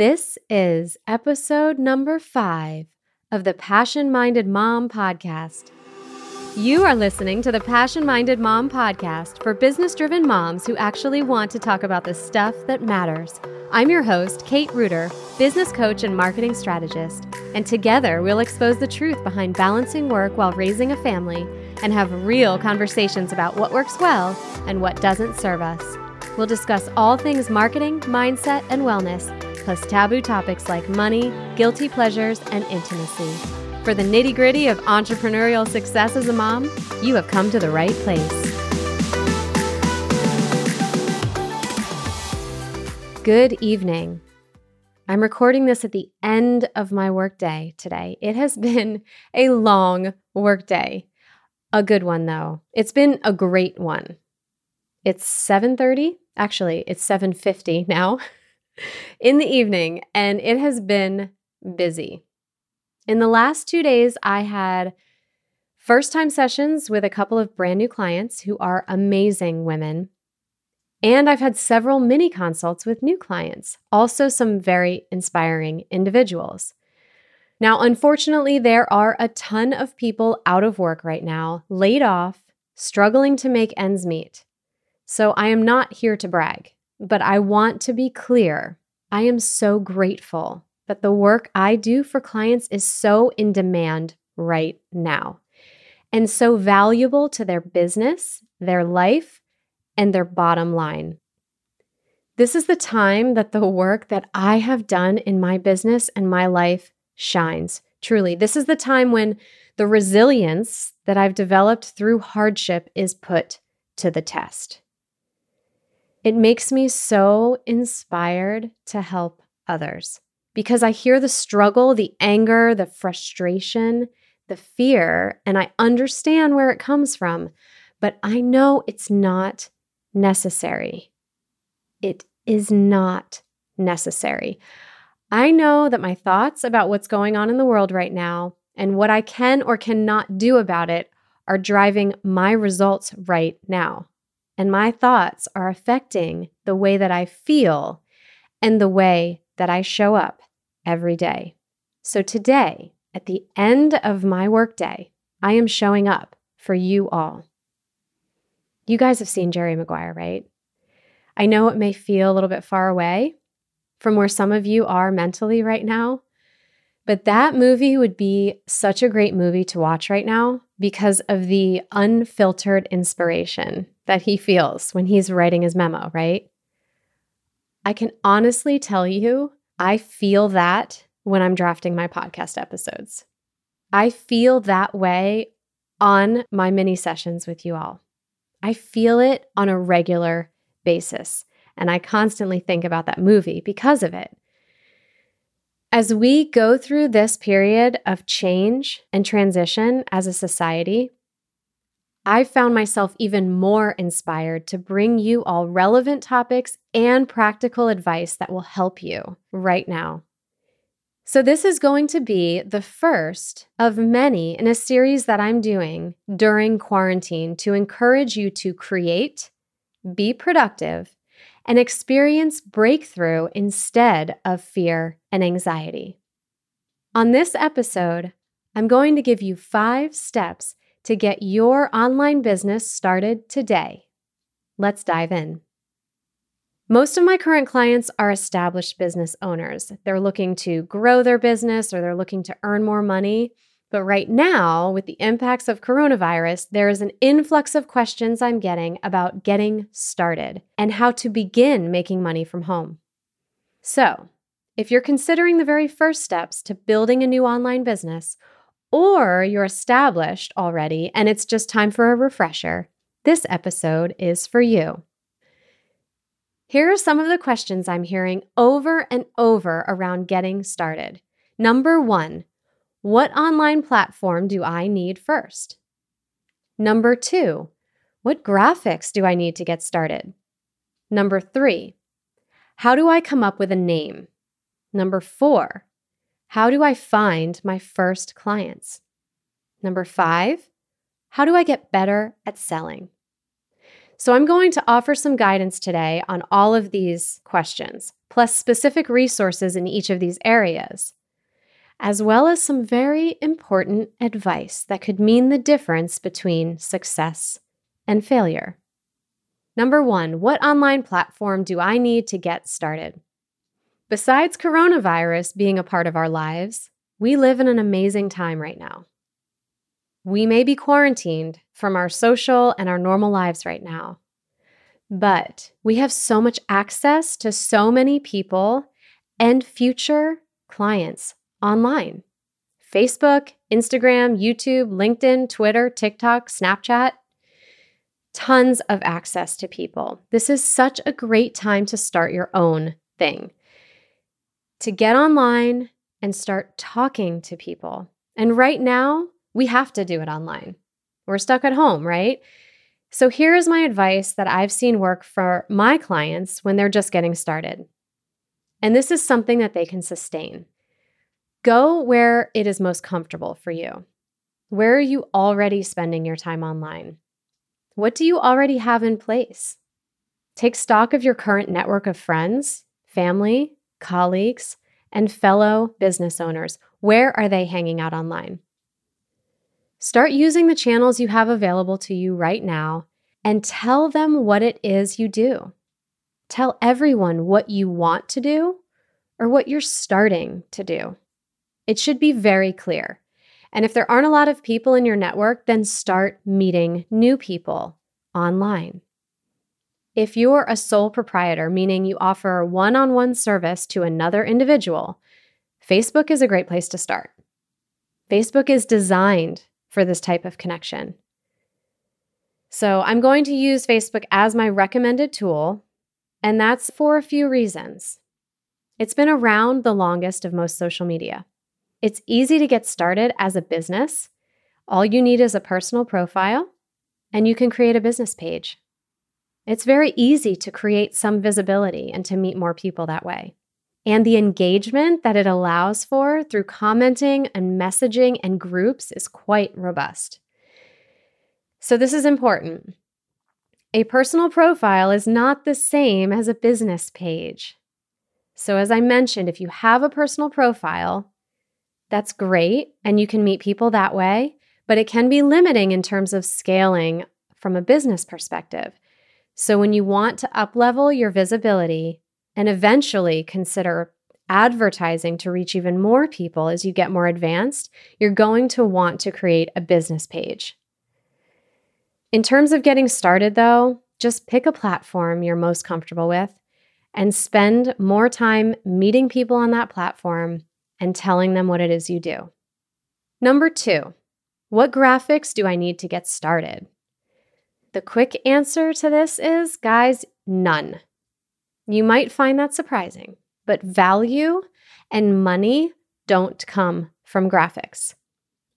This is episode number five of the Passion Minded Mom podcast. You are listening to the Passion Minded Mom podcast for business driven moms who actually want to talk about the stuff that matters. I'm your host, Kate Reuter, business coach and marketing strategist, and together we'll expose the truth behind balancing work while raising a family and have real conversations about what works well and what doesn't serve us. We'll discuss all things marketing, mindset, and wellness plus taboo topics like money, guilty pleasures, and intimacy. For the nitty gritty of entrepreneurial success as a mom, you have come to the right place. Good evening. I'm recording this at the end of my workday today. It has been a long workday. A good one though. It's been a great one. It's 7:30. Actually, it's 7:50 now. in the evening, and it has been busy. In the last two days, I had first time sessions with a couple of brand new clients who are amazing women. And I've had several mini consults with new clients, also some very inspiring individuals. Now, unfortunately, there are a ton of people out of work right now, laid off, struggling to make ends meet. So I am not here to brag but I want to be clear. I am so grateful that the work I do for clients is so in demand right now and so valuable to their business, their life, and their bottom line. This is the time that the work that I have done in my business and my life shines. Truly, this is the time when the resilience that I've developed through hardship is put to the test. It makes me so inspired to help others because I hear the struggle, the anger, the frustration, the fear, and I understand where it comes from, but I know it's not necessary. It is not necessary. I know that my thoughts about what's going on in the world right now and what I can or cannot do about it are driving my results right now and my thoughts are affecting the way that I feel and the way that I show up every day. So today, at the end of my workday, I am showing up for you all. You guys have seen Jerry Maguire, right? I know it may feel a little bit far away from where some of you are mentally right now, but that movie would be such a great movie to watch right now because of the unfiltered inspiration that he feels when he's writing his memo, right? I can honestly tell you, I feel that when I'm drafting my podcast episodes. I feel that way on my mini sessions with you all. I feel it on a regular basis. And I constantly think about that movie because of it. As we go through this period of change and transition as a society, I found myself even more inspired to bring you all relevant topics and practical advice that will help you right now. So, this is going to be the first of many in a series that I'm doing during quarantine to encourage you to create, be productive, and experience breakthrough instead of fear and anxiety. On this episode, I'm going to give you five steps to get your online business started today. Let's dive in. Most of my current clients are established business owners. They're looking to grow their business or they're looking to earn more money. But right now, with the impacts of coronavirus, there is an influx of questions I'm getting about getting started and how to begin making money from home. So, if you're considering the very first steps to building a new online business, or you're established already and it's just time for a refresher, this episode is for you. Here are some of the questions I'm hearing over and over around getting started. Number one, what online platform do I need first? Number two, what graphics do I need to get started? Number three, how do I come up with a name? Number four, how do I find my first clients? Number five, how do I get better at selling? So, I'm going to offer some guidance today on all of these questions. plus specific resources in each of these areas, as well as some very important advice that could mean the difference between success and failure. Number one, what online platform do I need to get started? Besides coronavirus being a part of our lives, we live in an amazing time right now. We may be quarantined from our social and our normal lives right now, but we have so much access to so many people and future clients online. Facebook, Instagram, YouTube, LinkedIn, Twitter, TikTok, Snapchat. Tons of access to people. This is such a great time to start your own thing. To get online and start talking to people. And right now, we have to do it online. We're stuck at home, right? So here is my advice that I've seen work for my clients when they're just getting started. And this is something that they can sustain. Go where it is most comfortable for you. Where are you already spending your time online? What do you already have in place? Take stock of your current network of friends, family, colleagues, and fellow business owners. Where are they hanging out online? Start using the channels you have available to you right now and tell them what it is you do. Tell everyone what you want to do or what you're starting to do. It should be very clear. And if there aren't a lot of people in your network, then start meeting new people online. If you're a sole proprietor, meaning you offer one on one service to another individual, Facebook is a great place to start. Facebook is designed for this type of connection. So I'm going to use Facebook as my recommended tool, and that's for a few reasons. It's been around the longest of most social media. It's easy to get started as a business. All you need is a personal profile, and you can create a business page. It's very easy to create some visibility and to meet more people that way and the engagement that it allows for through commenting and messaging and groups is quite robust. So, this is important. A personal profile is not the same as a business page. So, as I mentioned, if you have a personal profile, that's great and you can meet people that way, but it can be limiting in terms of scaling from a business perspective. So, when you want to uplevel your visibility, and eventually consider advertising to reach even more people as you get more advanced, you're going to want to create a business page. In terms of getting started, though, just pick a platform you're most comfortable with and spend more time meeting people on that platform and telling them what it is you do. Number two, what graphics do I need to get started? The quick answer to this is, guys, none. You might find that surprising, but value and money don't come from graphics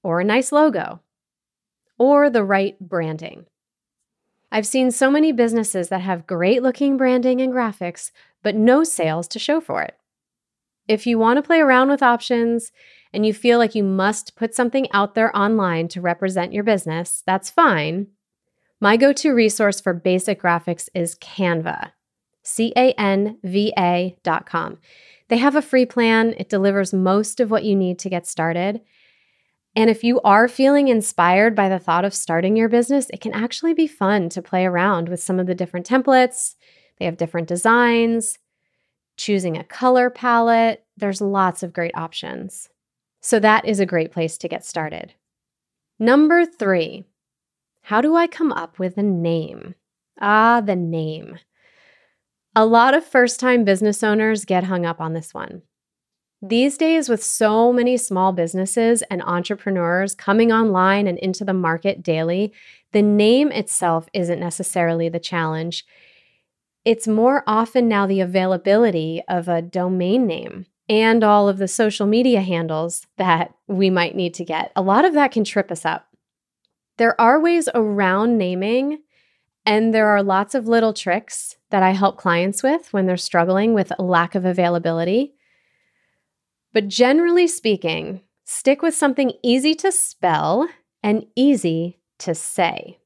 or a nice logo or the right branding. I've seen so many businesses that have great looking branding and graphics, but no sales to show for it. If you want to play around with options and you feel like you must put something out there online to represent your business, that's fine. My go to resource for basic graphics is Canva. C A N V A dot com. They have a free plan, it delivers most of what you need to get started. And if you are feeling inspired by the thought of starting your business, it can actually be fun to play around with some of the different templates. They have different designs, choosing a color palette. There's lots of great options. So, that is a great place to get started. Number three, how do I come up with a name? Ah, the name. A lot of first time business owners get hung up on this one. These days, with so many small businesses and entrepreneurs coming online and into the market daily, the name itself isn't necessarily the challenge. It's more often now the availability of a domain name and all of the social media handles that we might need to get. A lot of that can trip us up. There are ways around naming and there are lots of little tricks that I help clients with when they're struggling with a lack of availability. But generally speaking, stick with something easy to spell and easy to say.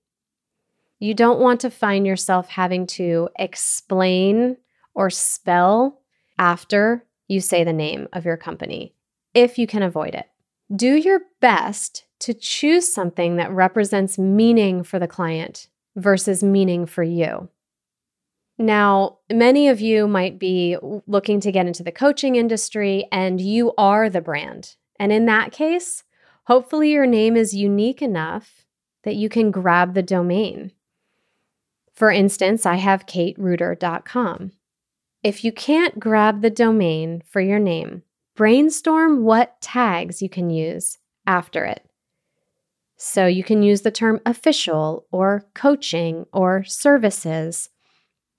You don't want to find yourself having to explain or spell after you say the name of your company, if you can avoid it. Do your best to choose something that represents meaning for the client versus meaning for you. Now, many of you might be looking to get into the coaching industry and you are the brand. And in that case, hopefully your name is unique enough that you can grab the domain. For instance, I have katereuter.com. If you can't grab the domain for your name, brainstorm what tags you can use after it. So you can use the term official or coaching or services.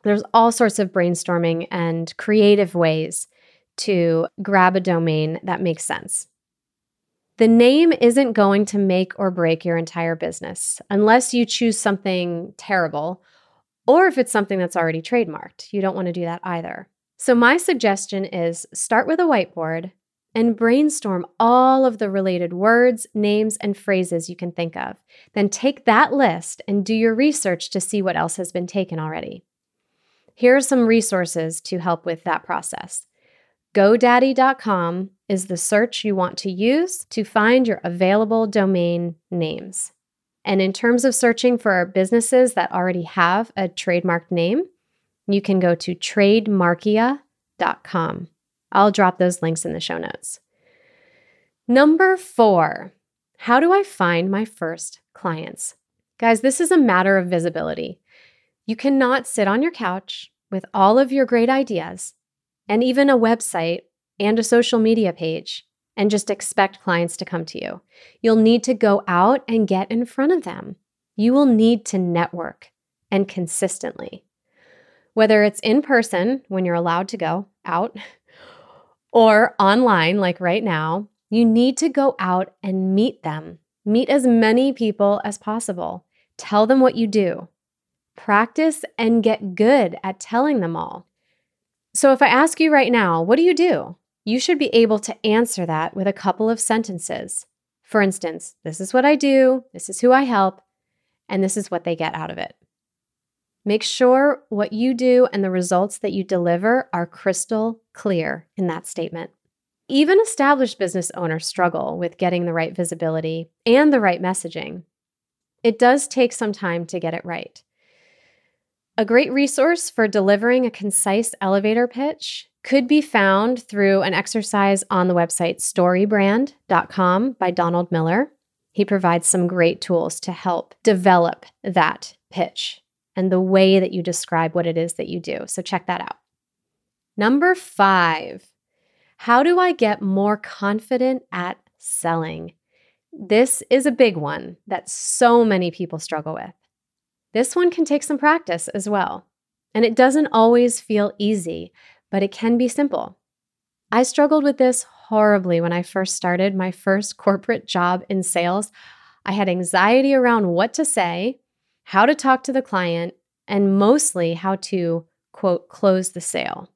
There's all sorts of brainstorming and creative ways to grab a domain that makes sense. The name isn't going to make or break your entire business unless you choose something terrible or if it's something that's already trademarked. You don't want to do that either. So, my suggestion is start with a whiteboard and brainstorm all of the related words, names, and phrases you can think of. Then take that list and do your research to see what else has been taken already. Here are some resources to help with that process. GoDaddy.com is the search you want to use to find your available domain names. And in terms of searching for businesses that already have a trademarked name, you can go to trademarkia.com. I'll drop those links in the show notes. Number four, how do I find my first clients? Guys, this is a matter of visibility. You cannot sit on your couch with all of your great ideas and even a website and a social media page and just expect clients to come to you. You'll need to go out and get in front of them. You will need to network and consistently. Whether it's in person when you're allowed to go out or online, like right now, you need to go out and meet them. Meet as many people as possible. Tell them what you do. Practice and get good at telling them all. So, if I ask you right now, what do you do? You should be able to answer that with a couple of sentences. For instance, this is what I do, this is who I help, and this is what they get out of it. Make sure what you do and the results that you deliver are crystal clear in that statement. Even established business owners struggle with getting the right visibility and the right messaging. It does take some time to get it right. A great resource for delivering a concise elevator pitch could be found through an exercise on the website storybrand.com by Donald Miller. He provides some great tools to help develop that pitch and the way that you describe what it is that you do. So check that out. Number five, how do I get more confident at selling? This is a big one that so many people struggle with. This one can take some practice as well. And it doesn't always feel easy, but it can be simple. I struggled with this horribly when I first started my first corporate job in sales. I had anxiety around what to say, how to talk to the client, and mostly how to, quote, close the sale.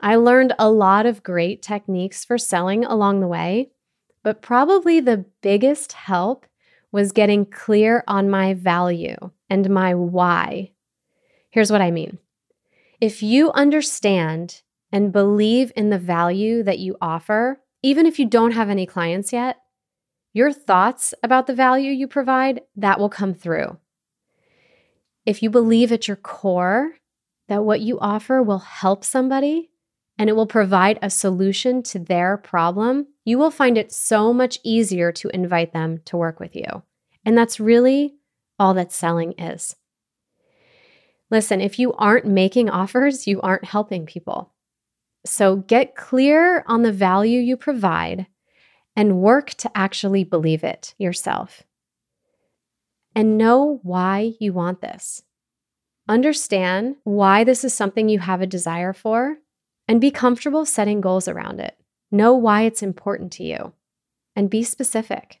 I learned a lot of great techniques for selling along the way, but probably the biggest help was getting clear on my value and my why. Here's what I mean if you understand and believe in the value that you offer, even if you don't have any clients yet, your thoughts about the value you provide, that will come through. If you believe at your core that what you offer will help somebody and it will provide a solution to their problem, you will find it so much easier to invite them to work with you. And that's really all that selling is. Listen, if you aren't making offers, you aren't helping people. So get clear on the value you provide and work to actually believe it yourself. And know why you want this. Understand why this is something you have a desire for and be comfortable setting goals around it. Know why it's important to you and be specific.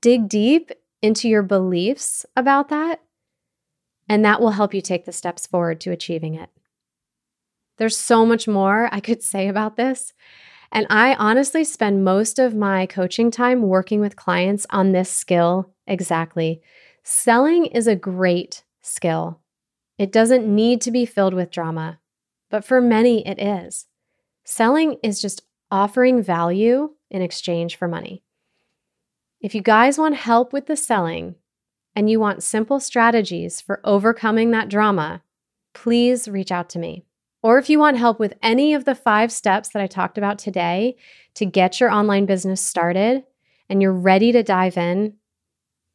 Dig deep into your beliefs about that and that will help you take the steps forward to achieving it. There's so much more I could say about this. And I honestly spend most of my coaching time working with clients on this skill exactly. Selling is a great skill. It doesn't need to be filled with drama, but for many, it is. Selling is just offering value in exchange for money. If you guys want help with the selling and you want simple strategies for overcoming that drama, please reach out to me. Or if you want help with any of the five steps that I talked about today to get your online business started and you're ready to dive in,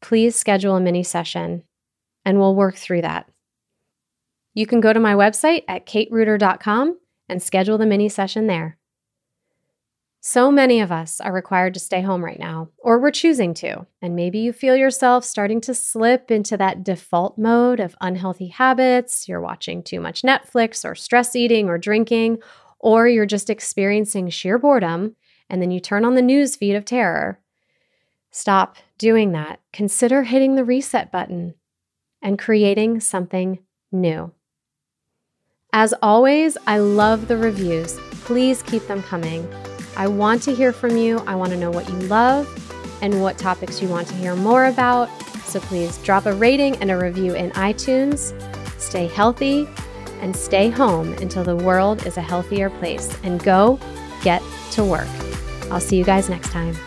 please schedule a mini session and we'll work through that. You can go to my website at katereuter.com and schedule the mini session there. So many of us are required to stay home right now, or we're choosing to. And maybe you feel yourself starting to slip into that default mode of unhealthy habits. You're watching too much Netflix, or stress eating, or drinking, or you're just experiencing sheer boredom, and then you turn on the news feed of terror. Stop doing that. Consider hitting the reset button and creating something new. As always, I love the reviews. Please keep them coming. I want to hear from you. I want to know what you love and what topics you want to hear more about. So please drop a rating and a review in iTunes. Stay healthy and stay home until the world is a healthier place. And go get to work. I'll see you guys next time.